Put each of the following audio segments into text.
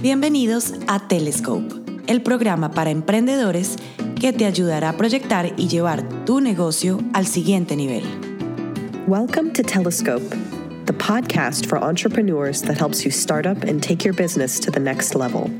Bienvenidos a Telescope, el programa para emprendedores que te ayudará a proyectar y llevar tu negocio al siguiente nivel. Welcome to Telescope, the podcast for entrepreneurs that helps you start up and take your business to the next level.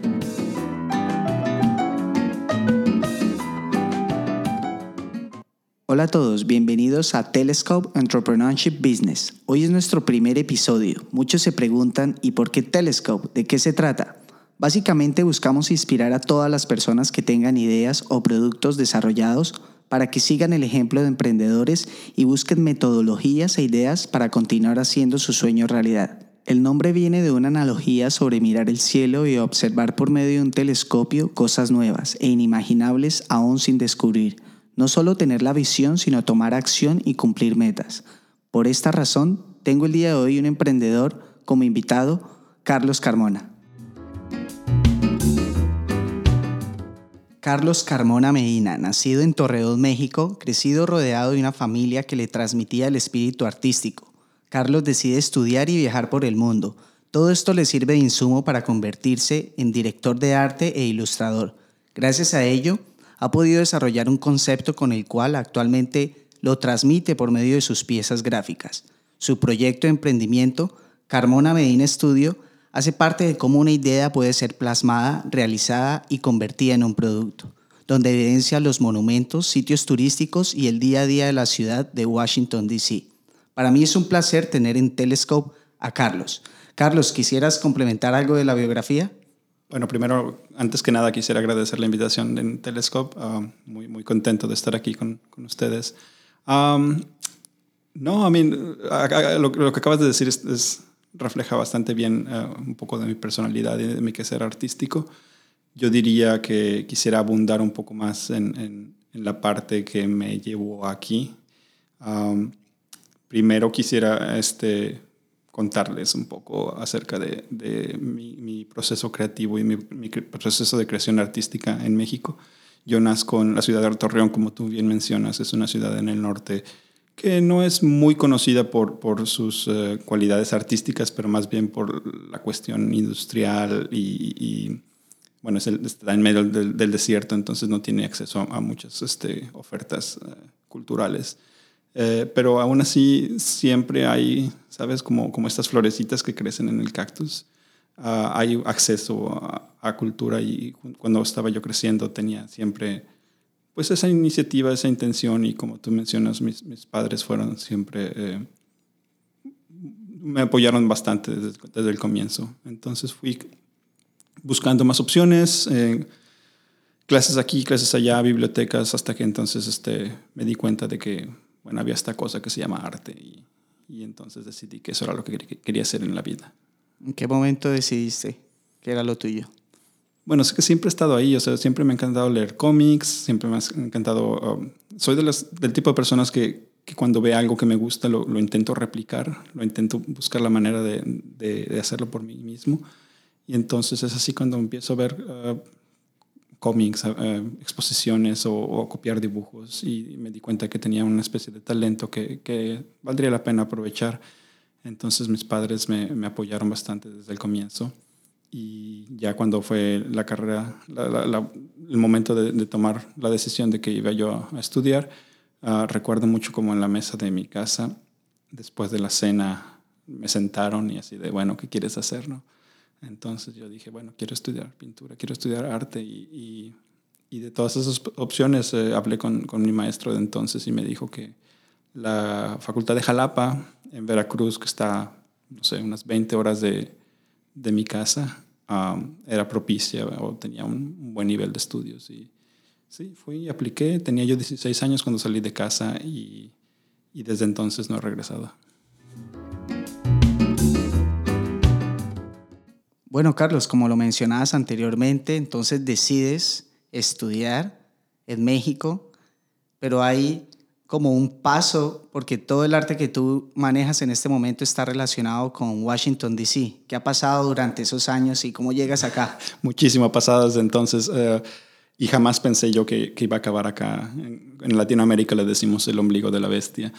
Hola a todos, bienvenidos a Telescope Entrepreneurship Business. Hoy es nuestro primer episodio. Muchos se preguntan, ¿y por qué Telescope? ¿De qué se trata? Básicamente buscamos inspirar a todas las personas que tengan ideas o productos desarrollados para que sigan el ejemplo de emprendedores y busquen metodologías e ideas para continuar haciendo su sueño realidad. El nombre viene de una analogía sobre mirar el cielo y observar por medio de un telescopio cosas nuevas e inimaginables aún sin descubrir. No solo tener la visión, sino tomar acción y cumplir metas. Por esta razón, tengo el día de hoy un emprendedor como invitado, Carlos Carmona. Carlos Carmona Medina, nacido en Torreón, México, crecido rodeado de una familia que le transmitía el espíritu artístico. Carlos decide estudiar y viajar por el mundo. Todo esto le sirve de insumo para convertirse en director de arte e ilustrador. Gracias a ello, ha podido desarrollar un concepto con el cual actualmente lo transmite por medio de sus piezas gráficas. Su proyecto de emprendimiento, Carmona Medina Studio, hace parte de cómo una idea puede ser plasmada, realizada y convertida en un producto, donde evidencia los monumentos, sitios turísticos y el día a día de la ciudad de Washington, D.C. Para mí es un placer tener en Telescope a Carlos. Carlos, ¿quisieras complementar algo de la biografía? Bueno, primero, antes que nada, quisiera agradecer la invitación en Telescope. Ah, muy, muy contento de estar aquí con, con ustedes. no, I mean, lo, que acabas de decir es refleja bastante bien eh, un poco de mi personalidad y de mi quehacer artístico. Yo diría que quisiera abundar un poco más en, en, la parte que me llevó aquí. primero quisiera este, contarles un poco acerca de, de mi, proceso creativo y mi, mi, proceso de creación artística en México. Yo nazco en la ciudad de Torreón, como tú bien mencionas, es una ciudad en el norte que no es muy conocida por, por sus eh, cualidades artísticas, pero más bien por la cuestión industrial y, bueno, es está en medio del, desierto, entonces no tiene acceso a, muchas este, ofertas eh, culturales. Eh, pero aún así siempre hay, ¿sabes? Como, como estas florecitas que crecen en el cactus. Ah, hay acceso a, a, cultura y cuando estaba yo creciendo tenía siempre pues esa iniciativa, esa intención y como tú mencionas, mis, padres fueron siempre, eh, me apoyaron bastante desde, el comienzo. Entonces fui buscando más opciones, eh, clases aquí, clases allá, bibliotecas, hasta que entonces este, me di cuenta de que, bueno, había esta cosa que se llama arte y, y entonces decidí que eso era lo que quería hacer en la vida. ¿En qué momento decidiste que era lo tuyo? Bueno, sé que siempre he estado ahí, o sea, siempre me ha encantado leer cómics, siempre me ha encantado... Um, soy de las, del tipo de personas que, que, cuando ve algo que me gusta lo, lo, intento replicar, lo intento buscar la manera de, de, hacerlo por mí mismo. Y entonces es así cuando empiezo a ver uh, cómics, uh, exposiciones o, o, copiar dibujos y me di cuenta que tenía una especie de talento que, que valdría la pena aprovechar. Entonces mis padres me, me apoyaron bastante desde el comienzo y ya cuando fue la carrera, el momento de, tomar la decisión de que iba yo a, estudiar, uh, recuerdo mucho como en la mesa de mi casa, después de la cena, me sentaron y así de, bueno, ¿qué quieres hacer? No? Entonces yo dije, bueno, quiero estudiar pintura, quiero estudiar arte y, y, de todas esas opciones eh, hablé con, con, mi maestro de entonces y me dijo que la Facultad de Jalapa en Veracruz, que está, no sé, unas 20 horas de, de mi casa era propicia o tenía un, buen nivel de estudios. Y sí, fui apliqué. Tenía yo 16 años cuando salí de casa y, y desde entonces no he regresado. Bueno, Carlos, como lo mencionabas anteriormente, entonces decides estudiar en México, pero hay como un paso, porque todo el arte que tú manejas en este momento está relacionado con Washington, D.C. ¿Qué ha pasado durante esos años y cómo llegas acá? Muchísimo ha pasado desde entonces eh, y jamás pensé yo que, iba a acabar acá. En, Latinoamérica le decimos el ombligo de la bestia.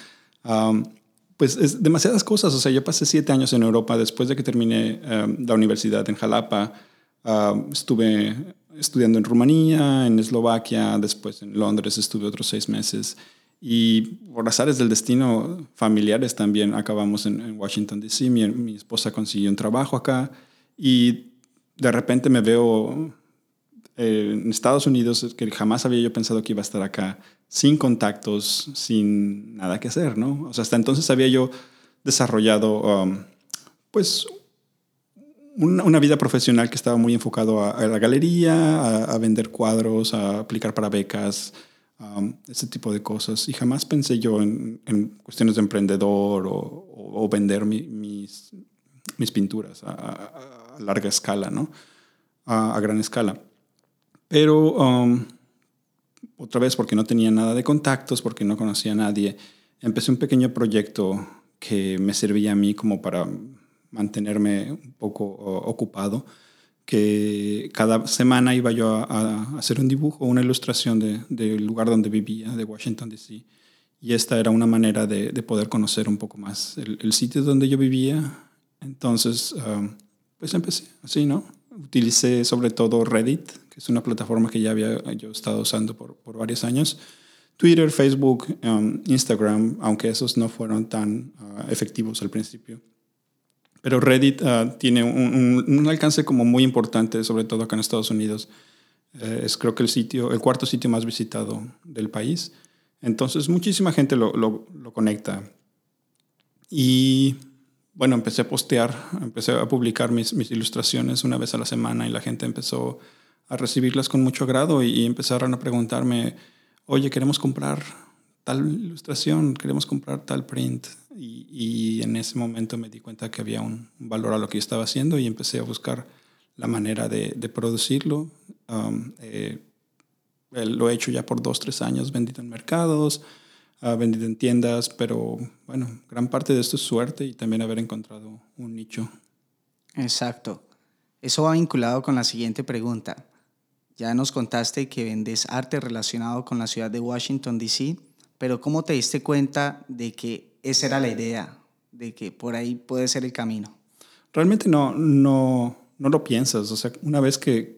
pues es demasiadas cosas. O sea, yo pasé siete años en Europa después de que terminé eh, la universidad en Jalapa. Estuve estudiando en Rumanía, en Eslovaquia, después en Londres estuve otros seis meses. Y por azares del destino familiares también acabamos en, Washington, D.C. Mi, mi, esposa consiguió un trabajo acá y de repente me veo eh, en Estados Unidos, que jamás había yo pensado que iba a estar acá, sin contactos, sin nada que hacer, ¿no? O sea, hasta entonces había yo desarrollado, um, pues, una, vida profesional que estaba muy enfocado a, la galería, a, vender cuadros, a aplicar para becas, um, ese tipo de cosas. Y jamás pensé yo en, cuestiones de emprendedor o, vender mis, pinturas a, larga escala, ¿no? A, gran escala. Pero otra vez, porque no tenía nada de contactos, porque no conocía a nadie, empecé un pequeño proyecto que me servía a mí como para mantenerme un poco ocupado, que cada semana iba yo a, hacer un dibujo, una ilustración del lugar donde vivía, de Washington, D.C. Y esta era una manera de, poder conocer un poco más el, sitio donde yo vivía. Entonces, pues empecé así, ¿no? Utilicé sobre todo Reddit, que es una plataforma que ya había yo estado usando por, por varios años. Twitter, Facebook, Instagram, aunque esos no fueron tan uh, efectivos al principio. Pero Reddit uh, tiene un, alcance como muy importante, sobre todo acá en Estados Unidos. Eh, es creo que el sitio, el cuarto sitio más visitado del país. Entonces muchísima gente lo, conecta. Y bueno, empecé a postear, empecé a publicar mis, ilustraciones una vez a la semana y la gente empezó a recibirlas con mucho agrado y empezaron a preguntarme, oye, queremos comprar tal ilustración, queremos comprar tal print. Y, en ese momento me di cuenta que había un valor a lo que yo estaba haciendo y empecé a buscar la manera de, producirlo. Um, eh, lo he hecho ya por dos, tres años, vendido en mercados, uh, vendido en tiendas, pero bueno, gran parte de esto es suerte y también haber encontrado un nicho. Exacto. Eso va vinculado con la siguiente pregunta. Ya nos contaste que vendes arte relacionado con la ciudad de Washington, D.C., pero ¿cómo te diste cuenta de que esa era la idea, de que por ahí puede ser el camino. Realmente no, no, no lo piensas. O sea, una vez que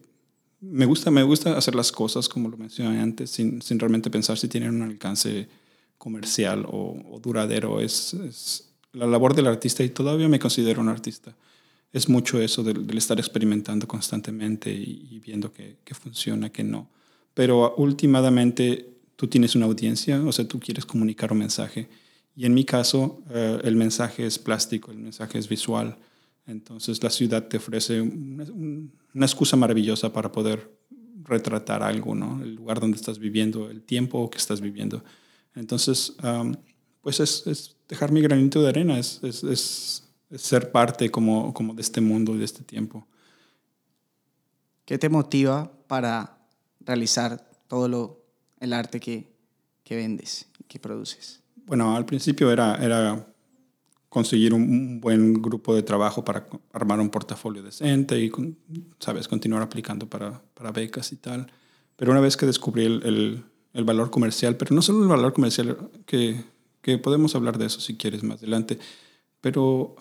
me gusta, me gusta hacer las cosas como lo mencioné antes, sin, sin realmente pensar si tienen un alcance comercial o, duradero. Es, es, la labor del artista y todavía me considero un artista. Es mucho eso del, estar experimentando constantemente y, viendo que, funciona, que no. Pero últimamente tú tienes una audiencia, o sea, tú quieres comunicar un mensaje y en mi caso, eh, el mensaje es plástico, el mensaje es visual. Entonces la ciudad te ofrece una, excusa maravillosa para poder retratar algo, ¿no? El lugar donde estás viviendo, el tiempo que estás viviendo. Entonces, pues es, dejar mi granito de arena, es, es, ser parte como, como de este mundo y de este tiempo. ¿Qué te motiva para realizar todo lo, el arte que, que vendes que produces? Bueno, al principio era, era conseguir un, buen grupo de trabajo para armar un portafolio decente y, sabes, continuar aplicando para, para becas y tal. Pero una vez que descubrí el, el, valor comercial, pero no solo el valor comercial, que, que, podemos hablar de eso si quieres más adelante, pero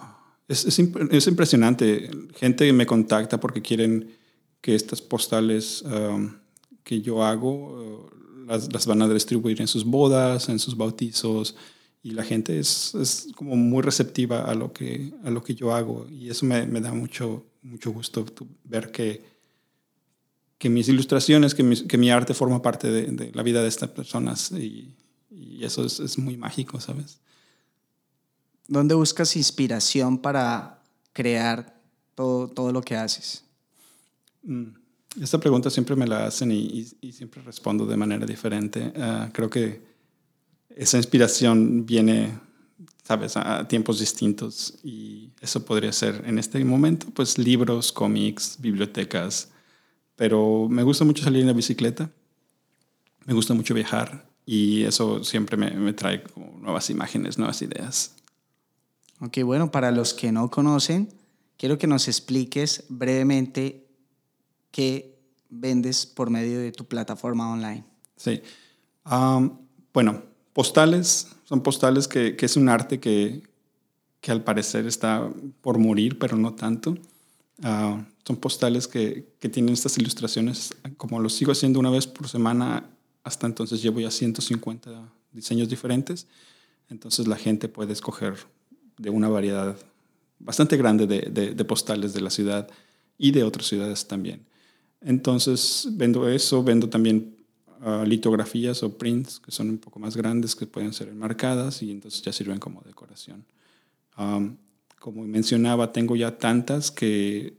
es, es, es impresionante. Gente me contacta porque quieren que estas postales um, que yo hago las, van a distribuir en sus bodas, en sus bautizos, y la gente es, es, como muy receptiva a lo que, a lo que yo hago, y eso me, me da mucho, mucho gusto ver que, que mis ilustraciones, que mi, que mi arte forma parte de, de, la vida de estas personas, y, y eso es, es, muy mágico, ¿sabes? ¿Dónde buscas inspiración para crear todo, todo lo que haces? Mm. Esta pregunta siempre me la hacen y, siempre respondo de manera diferente. Ah, creo que esa inspiración viene, sabes, a, tiempos distintos y eso podría ser en este momento, pues libros, cómics, bibliotecas, pero me gusta mucho salir en la bicicleta, me gusta mucho viajar y eso siempre me, trae nuevas imágenes, nuevas ideas. Ok, bueno, para los que no conocen, quiero que nos expliques brevemente que vendes por medio de tu plataforma online. Sí. bueno, postales, son postales que, que, es un arte que, que al parecer está por morir, pero no tanto. Ah, son postales que, que, tienen estas ilustraciones, como lo sigo haciendo una vez por semana, hasta entonces llevo ya 150 diseños diferentes, entonces la gente puede escoger de una variedad bastante grande de, de, postales de la ciudad y de otras ciudades también. Entonces vendo eso, vendo también uh, litografías o prints que son un poco más grandes, que pueden ser enmarcadas y entonces ya sirven como decoración. Um, como mencionaba, tengo ya tantas que,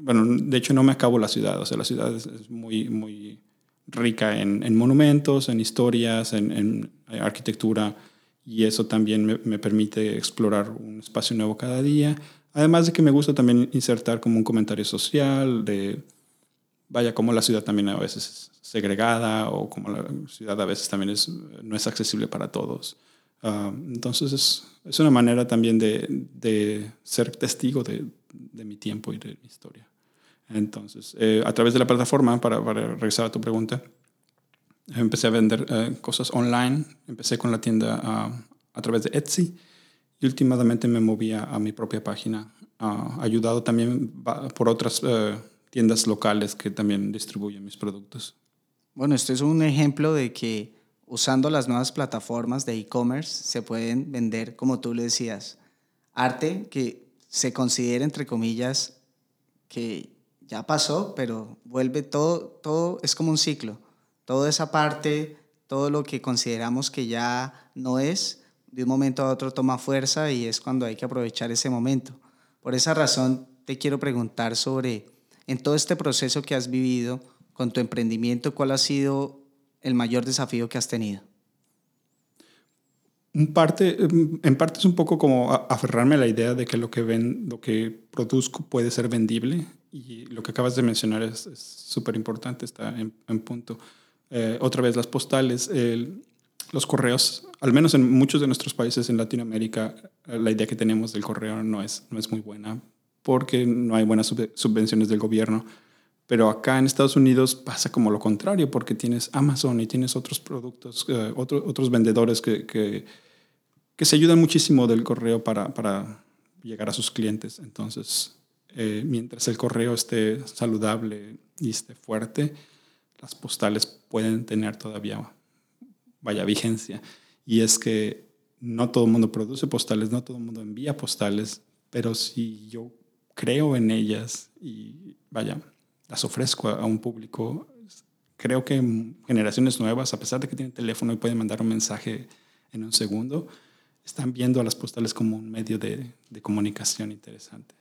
bueno, de hecho no me acabo la ciudad, o sea, la ciudad es, muy, muy rica en, en, monumentos, en historias, en, en arquitectura y eso también me, me, permite explorar un espacio nuevo cada día. Además de que me gusta también insertar como un comentario social de, vaya, como la ciudad también a veces es segregada o como la ciudad a veces también es, no es accesible para todos. Uh, entonces es, es, una manera también de, de ser testigo de, de, mi tiempo y de mi historia. Entonces, eh, a través de la plataforma, para, para, regresar a tu pregunta, empecé a vender eh, cosas online. Empecé con la tienda uh, a través de Etsy y últimamente me movía a mi propia página, uh, ayudado también por otras eh, tiendas locales que también distribuyen mis productos. Bueno, esto es un ejemplo de que usando las nuevas plataformas de e-commerce se pueden vender, como tú le decías, arte que se considera, entre comillas, que ya pasó, pero vuelve todo, todo es como un ciclo. Toda esa parte, todo lo que consideramos que ya no es, de un momento a otro toma fuerza y es cuando hay que aprovechar ese momento. Por esa razón te quiero preguntar sobre, en todo este proceso que has vivido con tu emprendimiento, ¿cuál ha sido el mayor desafío que has tenido? En parte, en parte es un poco como aferrarme a la idea de que lo que, ven, que produzco puede ser vendible y lo que acabas de mencionar es súper importante, está en, punto. Eh, otra vez, las postales, los correos, al menos en muchos de nuestros países en Latinoamérica, la idea que tenemos del correo no es, no es muy buena porque no hay buenas subvenciones del gobierno. Pero acá en Estados Unidos pasa como lo contrario, porque tienes Amazon y tienes otros productos, eh, otros vendedores que, que, que, se ayudan muchísimo del correo para, para llegar a sus clientes. Entonces, eh, mientras el correo esté saludable y esté fuerte, las postales pueden tener todavía, vaya, vigencia. Y es que no todo el mundo produce postales, no todo el mundo envía postales, pero si yo creo en ellas y, vaya, las ofrezco a, un público. Creo que generaciones nuevas, a pesar de que tienen teléfono y pueden mandar un mensaje en un segundo, están viendo a las postales como un medio de, de comunicación interesante.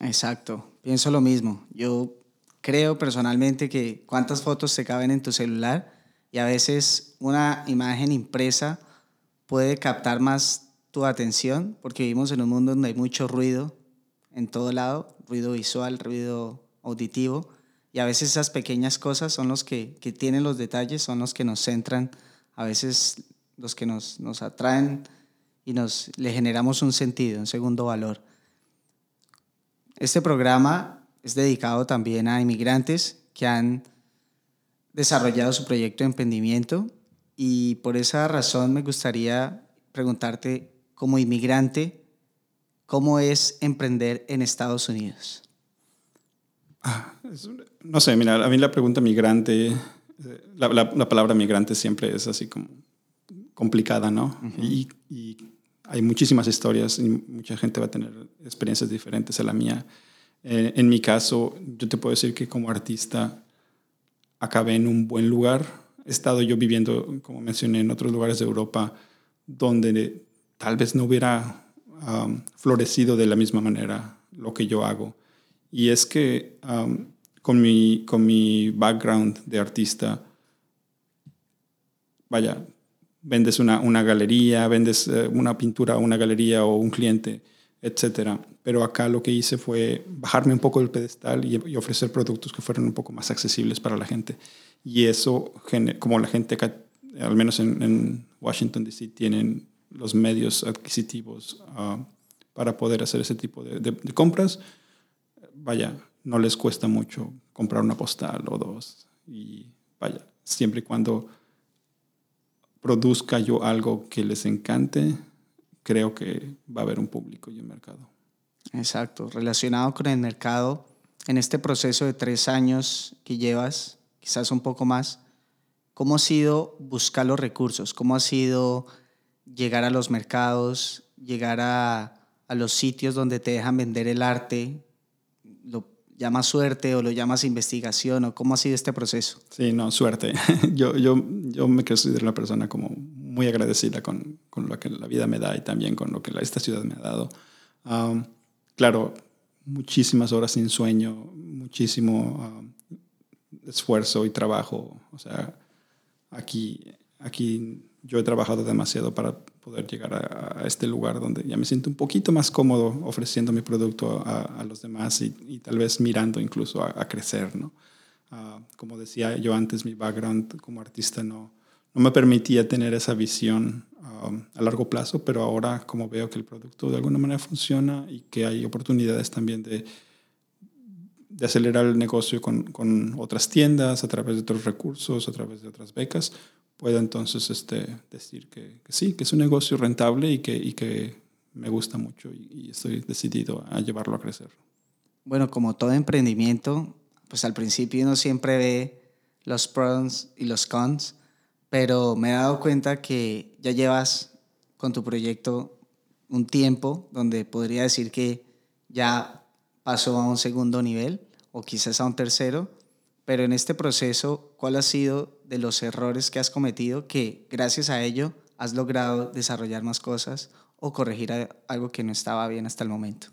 Exacto, pienso lo mismo. Yo creo personalmente que cuántas fotos se caben en tu celular y a veces una imagen impresa puede captar más tu atención porque vivimos en un mundo donde hay mucho ruido en todo lado, ruido visual, ruido auditivo, y a veces esas pequeñas cosas son los que, que tienen los detalles, son los que nos centran, a veces los que nos, nos atraen y nos, le generamos un sentido, un segundo valor. Este programa es dedicado también a inmigrantes que han desarrollado su proyecto de emprendimiento y por esa razón me gustaría preguntarte, como inmigrante, ¿cómo es emprender en Estados Unidos? Ah, no sé, mira, a mí la pregunta migrante, eh, la, la, palabra migrante siempre es así como complicada, ¿no? y, y, hay muchísimas historias y mucha gente va a tener experiencias diferentes a la mía. Eh, en mi caso, yo te puedo decir que como artista acabé en un buen lugar. He estado yo viviendo, como mencioné, en otros lugares de Europa donde tal vez no hubiera florecido de la misma manera lo que yo hago. Y es que con, mi, con mi background de artista, vaya, vendes una, una galería, vendes eh, una pintura a una galería o un cliente, etc. Pero acá lo que hice fue bajarme un poco del pedestal y, ofrecer productos que fueran un poco más accesibles para la gente. Y eso, como la gente acá, al menos en, Washington, D.C., tienen los medios adquisitivos uh, para poder hacer ese tipo de, de compras, vaya, no les cuesta mucho comprar una postal o dos. Y vaya, siempre y cuando produzca yo algo que les encante, creo que va a haber un público y un mercado. Exacto. Relacionado con el mercado, en este proceso de tres años que llevas, quizás un poco más, ¿cómo ha sido buscar los recursos? ¿Cómo ha sido llegar a los mercados, llegar a, a los sitios donde te dejan vender el arte? ¿Lo llamas suerte o lo llamas investigación? ¿O cómo ha sido este proceso? Sí, no, suerte. yo, yo, yo me considero una persona como muy agradecida con, con, lo que la vida me da y también con lo que esta ciudad me ha dado. Claro, muchísimas horas sin sueño, muchísimo esfuerzo y trabajo. O sea, aquí, aquí yo he trabajado demasiado para poder llegar a, este lugar donde ya me siento un poquito más cómodo ofreciendo mi producto a, a los demás y, y, tal vez mirando incluso a, a crecer, ¿no? Uh, como decía yo antes, mi background como artista no, no me permitía tener esa visión um, a largo plazo, pero ahora como veo que el producto de alguna manera funciona y que hay oportunidades también de, de acelerar el negocio con, con, otras tiendas, a través de otros recursos, a través de otras becas, puedo entonces este, decir que, sí, que es un negocio rentable y que, y que me gusta mucho y, y estoy decidido a llevarlo a crecer. Bueno, como todo emprendimiento, pues al principio uno siempre ve los pros y los cons, pero me he dado cuenta que ya llevas con tu proyecto un tiempo donde podría decir que ya pasó a un segundo nivel o quizás a un tercero, pero en este proceso, ¿cuál ha sido de los errores que has cometido que gracias a ello has logrado desarrollar más cosas o corregir algo que no estaba bien hasta el momento?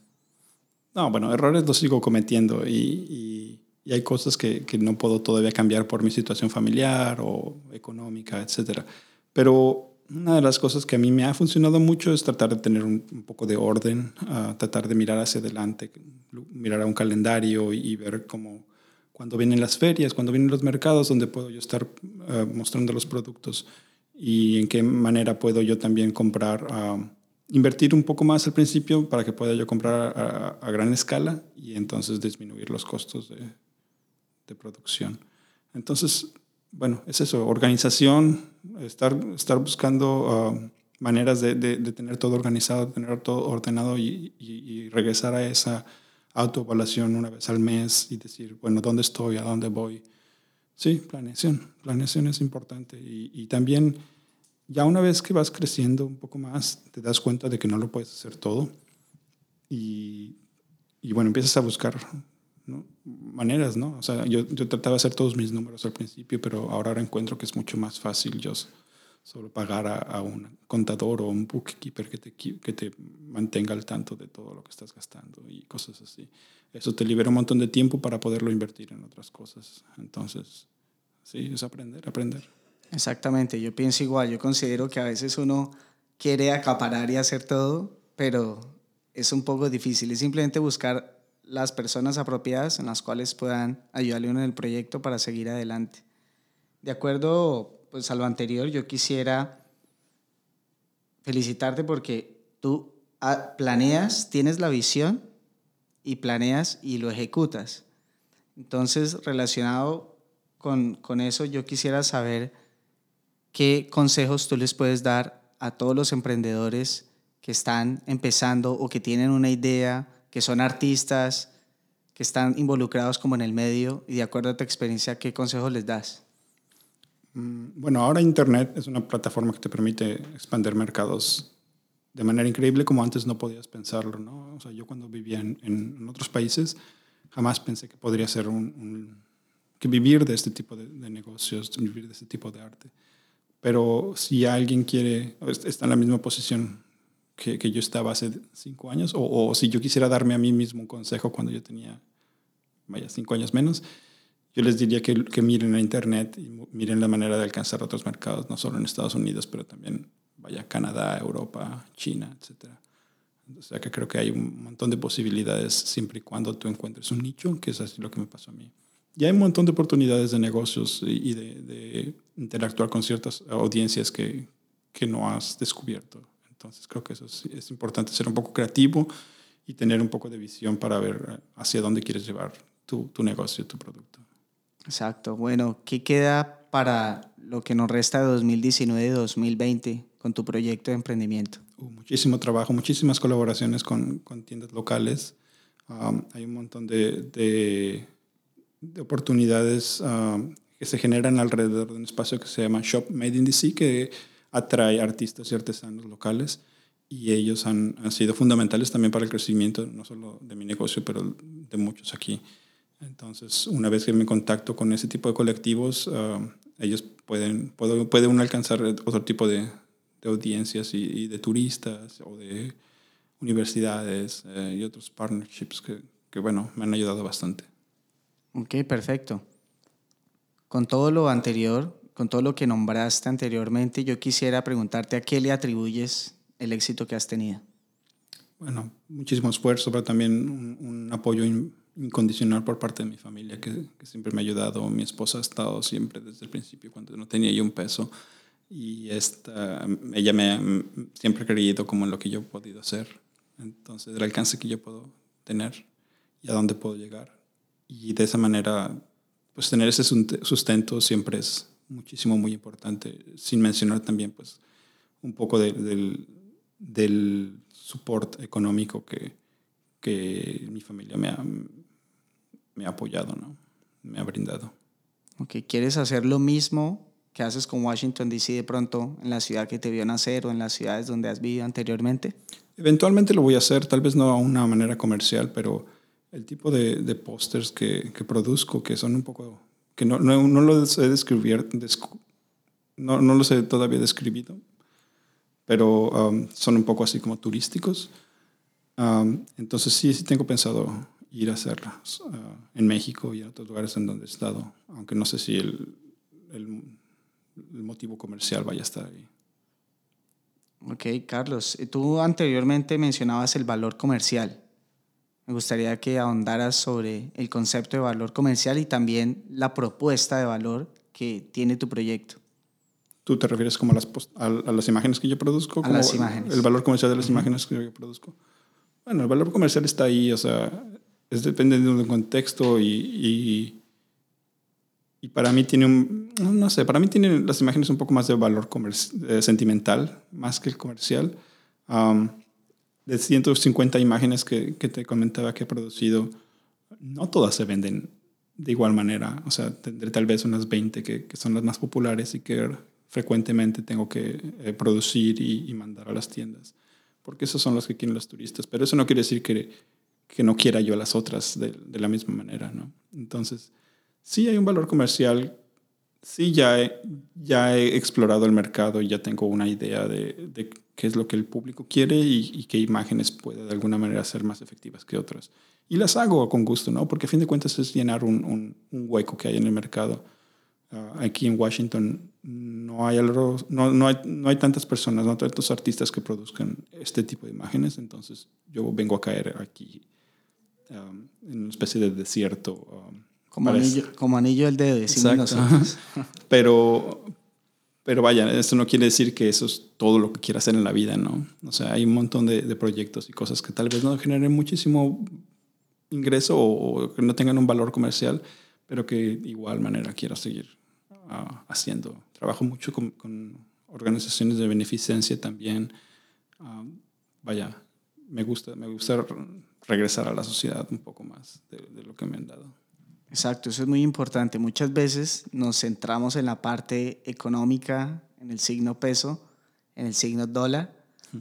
No, bueno, errores los sigo cometiendo y, y y hay cosas que, que, no puedo todavía cambiar por mi situación familiar o económica, etc. Pero una de las cosas que a mí me ha funcionado mucho es tratar de tener un, un poco de orden, uh, tratar de mirar hacia adelante, mirar a un calendario y, y, ver cómo cuando vienen las ferias, cuando vienen los mercados, donde puedo yo estar uh, mostrando los productos y en qué manera puedo yo también comprar. Uh, invertir un poco más al principio para que pueda yo comprar a, a, gran escala y entonces disminuir los costos de, de producción. Entonces, bueno, es eso, organización, estar, estar buscando uh, maneras de, de, de, tener todo organizado, tener todo ordenado y, y, y, regresar a esa autoevaluación una vez al mes y decir, bueno, ¿dónde estoy? ¿A dónde voy? Sí, planeación. Planeación es importante. Y, también, ya una vez que vas creciendo un poco más, te das cuenta de que no lo puedes hacer todo. Y, y bueno, empiezas a buscar ¿no? maneras, ¿no? O sea, yo, yo, trataba de hacer todos mis números al principio, pero ahora encuentro que es mucho más fácil yo solo pagar a, a un contador o un bookkeeper que te, que te mantenga al tanto de todo lo que estás gastando y cosas así. Eso te libera un montón de tiempo para poderlo invertir en otras cosas. Entonces, sí, es aprender, aprender. Exactamente, yo pienso igual, yo considero que a veces uno quiere acaparar y hacer todo, pero es un poco difícil, es simplemente buscar las personas apropiadas en las cuales puedan ayudarle en el proyecto para seguir adelante. De acuerdo pues, a lo anterior, yo quisiera felicitarte porque tú ah, planeas, tienes la visión y planeas y lo ejecutas. Entonces, relacionado con, con eso, yo quisiera saber qué consejos tú les puedes dar a todos los emprendedores que están empezando o que tienen una idea que son artistas, que están involucrados como en el medio y de acuerdo a tu experiencia, ¿qué consejos les das? Mm, bueno, ahora Internet es una plataforma que te permite expandir mercados de manera increíble como antes no podías pensarlo, ¿no? O sea, yo cuando vivía en, en otros países jamás pensé que podría ser un, un que vivir de este tipo de, de, negocios, vivir de este tipo de arte. Pero si alguien quiere, está en la misma posición que, que yo estaba hace cinco años, o, o, si yo quisiera darme a mí mismo un consejo cuando yo tenía, vaya, cinco años menos, yo les diría que, que miren a Internet y miren la manera de alcanzar otros mercados, no solo en Estados Unidos, pero también, vaya, Canadá, Europa, China, etc. O sea que creo que hay un montón de posibilidades siempre y cuando tú encuentres un nicho, que es así lo que me pasó a mí. Y hay un montón de oportunidades de negocios y de, de interactuar con ciertas audiencias que, que no has descubierto entonces creo que eso es, es, importante, ser un poco creativo y tener un poco de visión para ver hacia dónde quieres llevar tu, tu negocio, tu producto. Exacto. Bueno, ¿qué queda para lo que nos resta de 2019 y 2020 con tu proyecto de emprendimiento? Uh, muchísimo trabajo, muchísimas colaboraciones con, con tiendas locales. Um, hay un montón de, de, de oportunidades um, que se generan alrededor de un espacio que se llama Shop Made in DC, que atrae artistas y artesanos locales y ellos han, han, sido fundamentales también para el crecimiento, no solo de mi negocio, pero de muchos aquí. Entonces, una vez que me contacto con ese tipo de colectivos, uh, ellos pueden, puede, puede uno alcanzar otro tipo de, de audiencias y, y, de turistas o de universidades eh, y otros partnerships que, que, bueno, me han ayudado bastante. Ok, perfecto. Con todo lo anterior, con todo lo que nombraste anteriormente, yo quisiera preguntarte a qué le atribuyes el éxito que has tenido. Bueno, muchísimo esfuerzo, pero también un, un apoyo incondicional por parte de mi familia, que, que, siempre me ha ayudado. Mi esposa ha estado siempre desde el principio, cuando no tenía yo un peso. Y esta, ella me ha siempre creído como en lo que yo he podido hacer. Entonces, el alcance que yo puedo tener y a dónde puedo llegar. Y de esa manera, pues tener ese sustento siempre es muchísimo, muy importante. Sin mencionar también, pues, un poco de, del, del support económico que, que mi familia me ha, me ha apoyado, ¿no? me ha brindado. Okay. ¿Quieres hacer lo mismo que haces con Washington DC de pronto en la ciudad que te vio nacer o en las ciudades donde has vivido anteriormente? Eventualmente lo voy a hacer, tal vez no a una manera comercial, pero el tipo de, de pósters que, que, produzco, que son un poco, que no, no, no los he describir, no, no los he todavía describido, pero um, son un poco así como turísticos. Um, entonces sí, sí tengo pensado ir a hacerlas uh, en México y en otros lugares en donde he estado, aunque no sé si el, el, el motivo comercial vaya a estar ahí. Ok, Carlos, tú anteriormente mencionabas el valor comercial. Me gustaría que ahondaras sobre el concepto de valor comercial y también la propuesta de valor que tiene tu proyecto. ¿Tú te refieres como a las, a, a las imágenes que yo produzco? A las imágenes. El, el, valor comercial de las uh -huh. imágenes que yo produzco. Bueno, el valor comercial está ahí, o sea, es dependiendo del contexto y, y, y, para mí tiene un, no sé, para mí tienen las imágenes un poco más de valor eh, sentimental, más que el comercial. Um, de 150 imágenes que, que te comentaba que he producido, no todas se venden de igual manera. O sea, tendré tal vez unas 20 que, que son las más populares y que frecuentemente tengo que eh, producir y, y, mandar a las tiendas, porque esos son los que quieren los turistas. Pero eso no quiere decir que, que no quiera yo las otras de, de, la misma manera, ¿no? Entonces, sí hay un valor comercial, sí ya he, ya he explorado el mercado y ya tengo una idea de, de qué es lo que el público quiere y, qué imágenes puede de alguna manera ser más efectivas que otras. Y las hago con gusto, ¿no? Porque a fin de cuentas es llenar un, un, hueco que hay en el mercado. Uh, aquí en Washington no hay, algo, no, no, hay, no hay tantas personas, no tantos artistas que produzcan este tipo de imágenes, entonces yo vengo a caer aquí um, en una especie de desierto. Um, como, anillo, como anillo al dedo, decimos pero, pero vaya, esto no quiere decir que eso es todo lo que quiera hacer en la vida, ¿no? O sea, hay un montón de, de proyectos y cosas que tal vez no generen muchísimo ingreso o, o que no tengan un valor comercial, pero que de igual manera quiero seguir uh, haciendo. Trabajo mucho con, con, organizaciones de beneficencia también. Uh, vaya, me gusta, me gusta regresar a la sociedad un poco más de, de, lo que me han dado. Exacto, eso es muy importante. Muchas veces nos centramos en la parte económica, en el signo peso, en el signo dólar, hmm.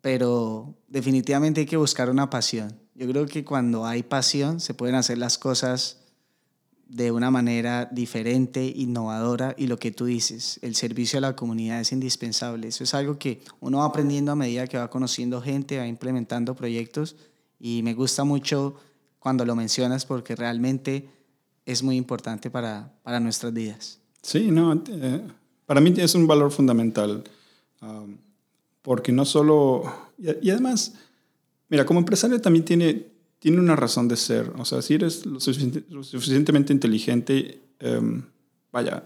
pero definitivamente hay que buscar una pasión. Yo creo que cuando hay pasión se pueden hacer las cosas de una manera diferente, innovadora y lo que tú dices, el servicio a la comunidad es indispensable. Eso es algo que uno va aprendiendo a medida que va conociendo gente, va implementando proyectos y me gusta mucho cuando lo mencionas porque realmente es muy importante para, para nuestras vidas. Sí, no, eh, para mí es un valor fundamental um, porque no solo, y, además, mira, como empresario también tiene tiene una razón de ser. O sea, si eres lo, suficiente, lo suficientemente inteligente, um, vaya,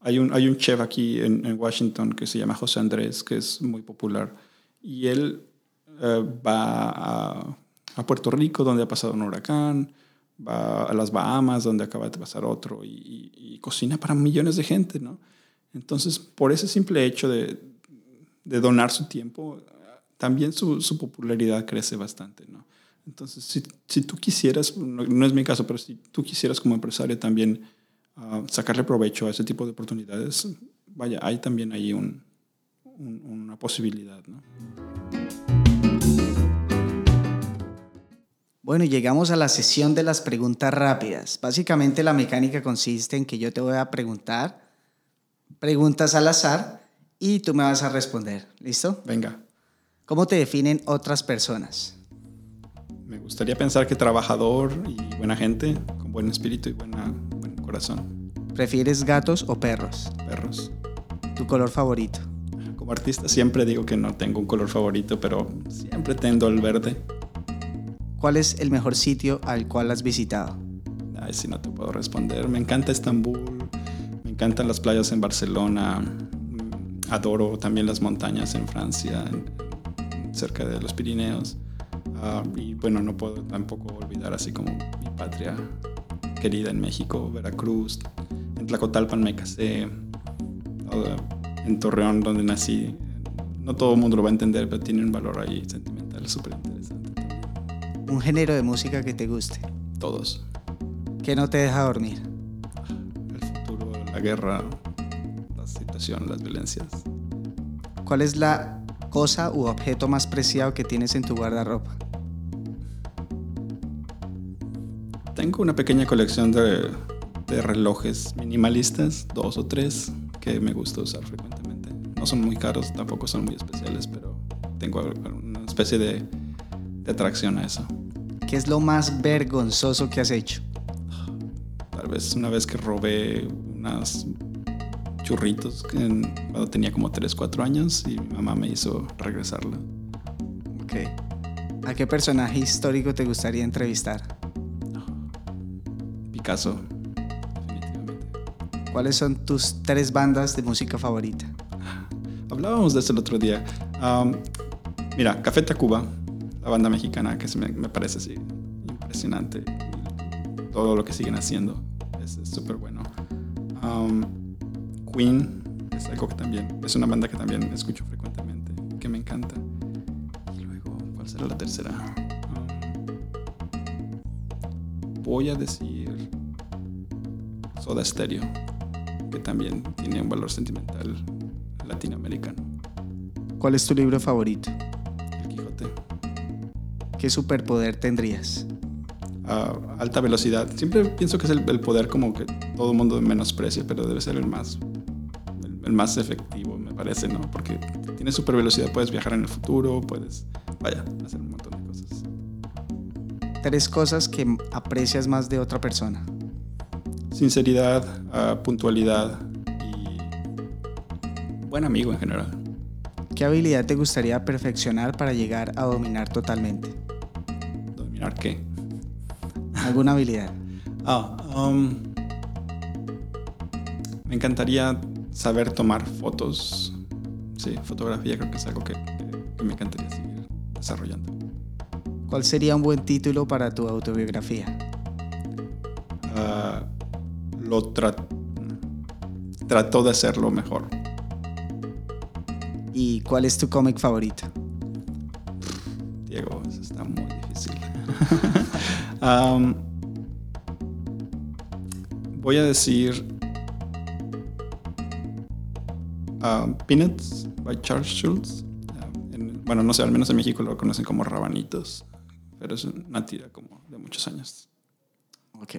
hay un, hay un chef aquí en, en, Washington que se llama José Andrés, que es muy popular, y él uh, va a, Puerto Rico, donde ha pasado un huracán, va a las Bahamas, donde acaba de pasar otro, y, cocina para millones de gente, ¿no? Entonces, por ese simple hecho de, donar su tiempo, también su, popularidad crece bastante, ¿no? Entonces, si, tú quisieras, no, es mi caso, pero si tú quisieras como empresario también ah, sacarle provecho a ese tipo de oportunidades, vaya, hay también ahí un, una posibilidad. ¿no? Bueno, llegamos a la sesión de las preguntas rápidas. Básicamente la mecánica consiste en que yo te voy a preguntar preguntas al azar y tú me vas a responder. ¿Listo? Venga. ¿Cómo te definen otras personas? Me gustaría pensar que trabajador y buena gente, con buen espíritu y buena, buen corazón. ¿Prefieres gatos o perros? Perros. ¿Tu color favorito? Como artista siempre digo que no tengo un color favorito, pero siempre tendo al verde. ¿Cuál es el mejor sitio al cual has visitado? Ay, si no te puedo responder. Me encanta Estambul, me encantan las playas en Barcelona, adoro también las montañas en Francia, cerca de los Pirineos. Ah, y bueno, no puedo tampoco olvidar así como mi patria querida en México, Veracruz, en Tlacotalpan me casé, en Torreón donde nací. No todo el mundo lo va a entender, pero tiene un valor ahí sentimental súper interesante. ¿Un género de música que te guste? Todos. ¿Qué no te deja dormir? El futuro, la guerra, la situación, las violencias. ¿Cuál es la cosa u objeto más preciado que tienes en tu guardarropa? Tengo una pequeña colección de, de, relojes minimalistas, dos o tres, que me gusta usar frecuentemente. No son muy caros, tampoco son muy especiales, pero tengo una especie de, de atracción a eso. ¿Qué es lo más vergonzoso que has hecho? Tal vez una vez que robé unas churritos cuando tenía como 3, 4 años y mi mamá me hizo regresarla. Ok. ¿A qué personaje histórico te gustaría entrevistar? Picasso, definitivamente. ¿Cuáles son tus tres bandas de música favorita? Hablábamos de eso el otro día. mira, Café Tacuba, la banda mexicana que me, parece así impresionante. Todo lo que siguen haciendo es súper bueno. Queen es algo que también es una banda que también escucho frecuentemente, que me encanta. Y luego, ¿cuál será la tercera? voy a decir Soda Stereo, que también tiene un valor sentimental latinoamericano. ¿Cuál es tu libro favorito? ¿Qué superpoder tendrías? alta velocidad. Siempre pienso que es el, poder como que todo el mundo menosprecia, pero debe ser el más, el, más efectivo, me parece, ¿no? Porque tienes super velocidad, puedes viajar en el futuro, puedes, vaya, hacer un montón de cosas. Tres cosas que aprecias más de otra persona. Sinceridad, ah, puntualidad y buen amigo en general. ¿Qué habilidad te gustaría perfeccionar para llegar a dominar totalmente? ¿Alguna habilidad? Ah, um, me encantaría saber tomar fotos. Sí, fotografía creo que es algo que, me encantaría seguir desarrollando. ¿Cuál sería un buen título para tu autobiografía? Uh, lo trató de hacerlo mejor. ¿Y cuál es tu cómic favorito? Voy a decir um, Peanuts by Charles Schultz. Bueno, no sé, al menos en México lo conocen como rabanitos, pero es una tira como de muchos años. Ok.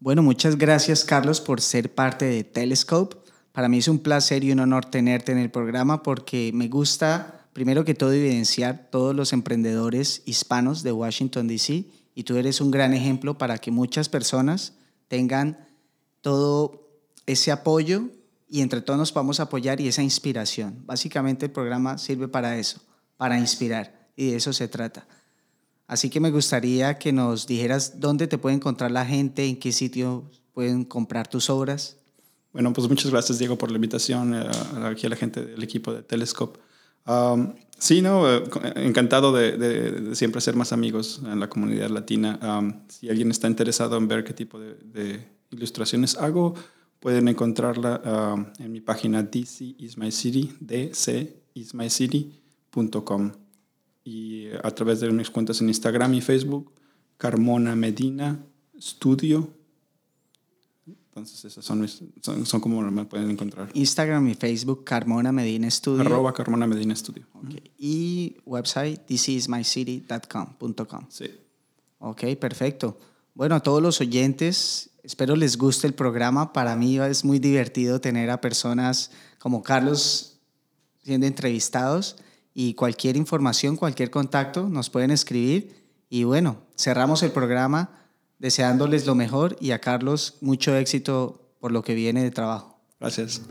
Bueno, muchas gracias Carlos por ser parte de Telescope. Para mí es un placer y un honor tenerte en el programa porque me gusta primero que todo, evidenciar todos los emprendedores hispanos de Washington, D.C. Y tú eres un gran ejemplo para que muchas personas tengan todo ese apoyo y entre todos nos podamos apoyar y esa inspiración. Básicamente el programa sirve para eso, para inspirar. Y de eso se trata. Así que me gustaría que nos dijeras dónde te puede encontrar la gente, en qué sitio pueden comprar tus obras. Bueno, pues muchas gracias Diego por la invitación, eh, aquí a la gente del equipo de Telescope. Um, sí, no, eh, encantado de, siempre ser más amigos en la comunidad latina. si alguien está interesado en ver qué tipo de, ilustraciones hago, pueden encontrarla en mi página DC is my city, carmonamedina.com y a través de mis cuentas en Instagram y Facebook, Carmona Medina Studio. Entonces esas son, mis- son, son como me pueden encontrar. Instagram y Facebook, Carmona Medina Studio. Arroba Carmona Medina Studio. Ok. Y website, thisismycity.com. Sí. Ok, perfecto. Bueno, a todos los oyentes, espero les guste el programa. Para mí es muy divertido tener a personas como Carlos siendo entrevistados y cualquier información, cualquier contacto nos pueden escribir. Y bueno, cerramos el programa deseándoles lo mejor y a Carlos mucho éxito por lo que viene de trabajo. Gracias.